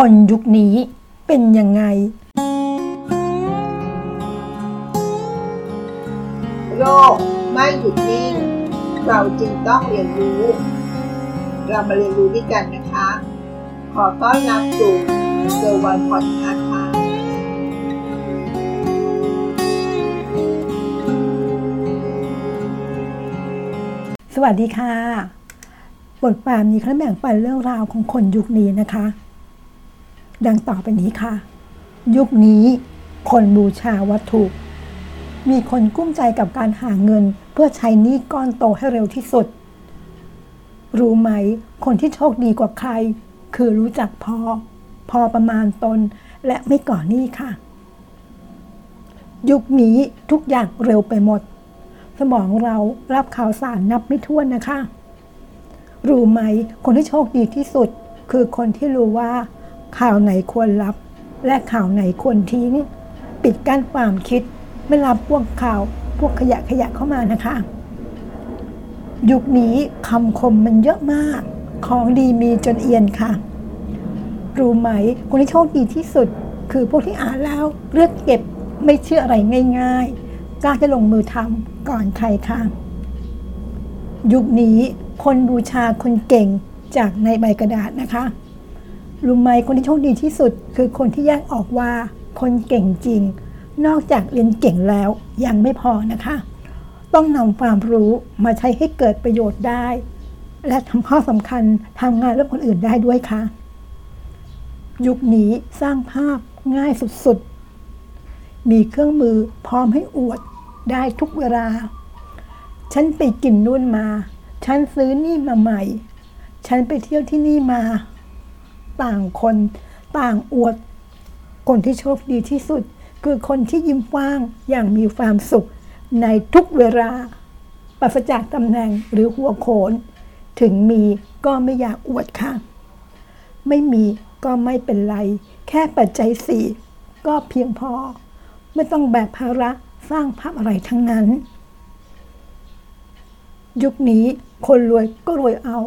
คนยุคนี้เป็นยังไง โลกไม่หยุดนิ่ง เราจึงต้องเรียนรู้ เรามาเรียนรู้ด้วยกันนะคะ ขอต้อนรับสู่เซอร์วันพอดคาส์ค่ะสวัสดีค่ะ บทความนี้เขาแบ่งปันเรื่องราวของคนยุคนี้นะคะ ดังต่อไปนี้ค่ะ ยุคนี้คนบูชาวัตถุ มีคนกุ้มใจกับการหาเงินเพื่อใช้หนี้ก้อนโตให้เร็วที่สุด รู้ไหม คนที่โชคดีกว่าใคร คือรู้จักพอ พอประมาณตนและไม่ก่อหนี้ค่ะ ยุคนี้ทุกอย่างเร็วไปหมด สมองเรารับข่าวสารนับไม่ถ้วนนะคะ รู้ไหม คนที่โชคดีที่สุด คือคนที่รู้ว่า ข่าวไหนควรรับ และข่าวไหนควรทิ้ง ปิดกั้นความคิด ไม่รับพวกข่าวพวกขยะขยะเข้ามานะคะ ยุคนี้คำคมมันเยอะมาก ของดีมีจนเอียนค่ะ รู้ไหมคนที่โชคดีที่สุด คือพวกที่อ่านแล้วเลือกเก็บไม่เชื่ออะไรง่าย ๆ กล้าจะลงมือทำก่อนใครค่ะ ยุคนี้คนบูชาคนเก่งจากในใบกระดาษนะคะ รู้ไหมคนที่โชคดีที่สุด คือคนที่แยกออกว่าคนเก่งจริง นอกจากเรียนเก่งแล้วยังไม่พอนะคะ ต้องนำความรู้มาใช้ให้เกิดประโยชน์ได้ และทำข้อสำคัญทำงานเรื่องคนอื่นได้ด้วยค่ะ ยุคนี้สร้างภาพง่ายสุดๆ มีเครื่องมือพร้อมให้อวดได้ทุกเวลา ฉันไปกินนู่นมา ฉันซื้อนี่มาใหม่ ฉันไปเที่ยวที่นี่มา ต่างคนต่างอวด คนที่โชคดีที่สุด คือคนที่ยิ้มกว้างอย่างมีความสุขในทุกเวลาปราศจากตำแหน่งหรือหัวโขน ถึงมีก็ไม่อยากอวดค่ะ ไม่มีก็ไม่เป็นไร แค่ปัจจัยสี่ก็เพียงพอ ไม่ต้องแบกภาระสร้างภาพอะไรทั้งนั้น ยุคนี้คนรวยก็รวยเอา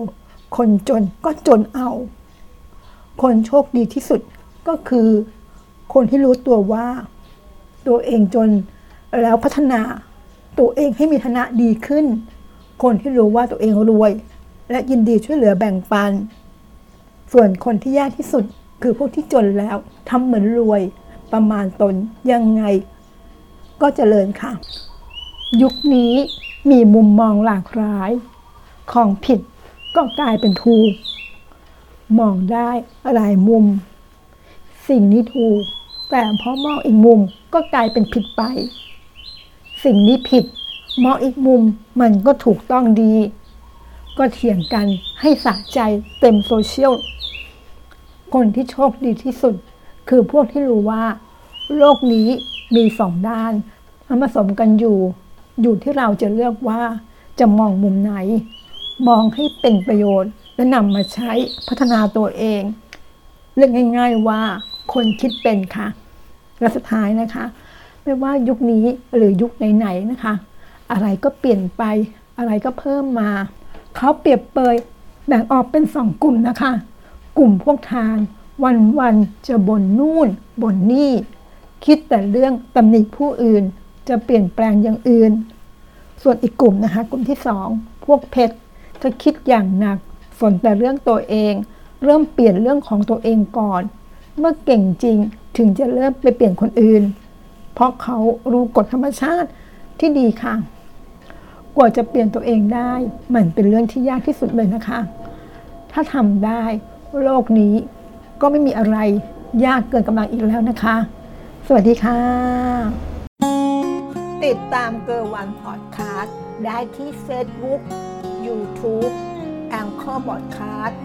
คนจนก็จนเอา คนโชคดีที่สุดก็คือ คนที่รู้ตัวว่า ตัวเองจนแล้วพัฒนาตัวเองให้มีฐานะดีขึ้น คนที่รู้ว่าตัวเองรวย และยินดีช่วยเหลือแบ่งปัน ส่วนคนที่ยากที่สุดคือพวกที่จนแล้วทำเหมือนรวย ประมาณตนยังไง ก็เจริญค่ะ ยุคนี้มีมุมมองหลากหลาย ของผิดก็กลายเป็นถูก มองได้หลายมุม สิ่งนี้ถูก แต่พอมองอีกมุมก็กลายเป็นผิดไป สิ่งนี้ผิด มองอีกมุมมันก็ถูกต้องดี ก็เถียงกันให้สะใจเต็มโซเชียล คนที่โชคดีที่สุด คือพวกที่รู้ว่า โลกนี้มีสองด้านมันผสมกันอยู่ อยู่ที่เราจะเลือกว่าจะมองมุมไหน มองให้เป็นประโยชน์ และนำมาใช้พัฒนาตัวเอง เรื่องง่าย ๆว่าคนคิดเป็นค่ะ และสุดท้ายนะคะ ไม่ว่ายุคนี้หรือยุคไหนๆนะคะ อะไรก็เปลี่ยนไป อะไรก็เพิ่มมา เขาเปรียบเปยแบ่งออกเป็นสองกลุ่มนะคะ กลุ่มพวกทาน วันๆจะบ่นนู่นบ่นนี่คิดแต่เรื่องตำหนิผู้อื่น จะเปลี่ยนแปลงอย่างอื่น ส่วนอีกกลุ่มนะคะ กลุ่มที่สองพวกเพชรจะคิดอย่างหนัก สนแต่เรื่องตัวเอง เริ่มเปลี่ยนเรื่องของตัวเองก่อน เมื่อเก่งจริงถึงจะเริ่มไปเปลี่ยนคนอื่น เพราะเขารู้กฎธรรมชาติที่ดีค่ะ กว่าจะเปลี่ยนตัวเองได้มันเป็นเรื่องที่ยากที่สุดเลยนะคะ ถ้าทำได้โลกนี้ก็ไม่มีอะไรยากเกินกำลังอีกแล้วนะคะ สวัสดีค่ะ ติดตามเกอร์วันพอดคาสต์ได้ที่ Facebook YouTube แองเก พอดคาสต์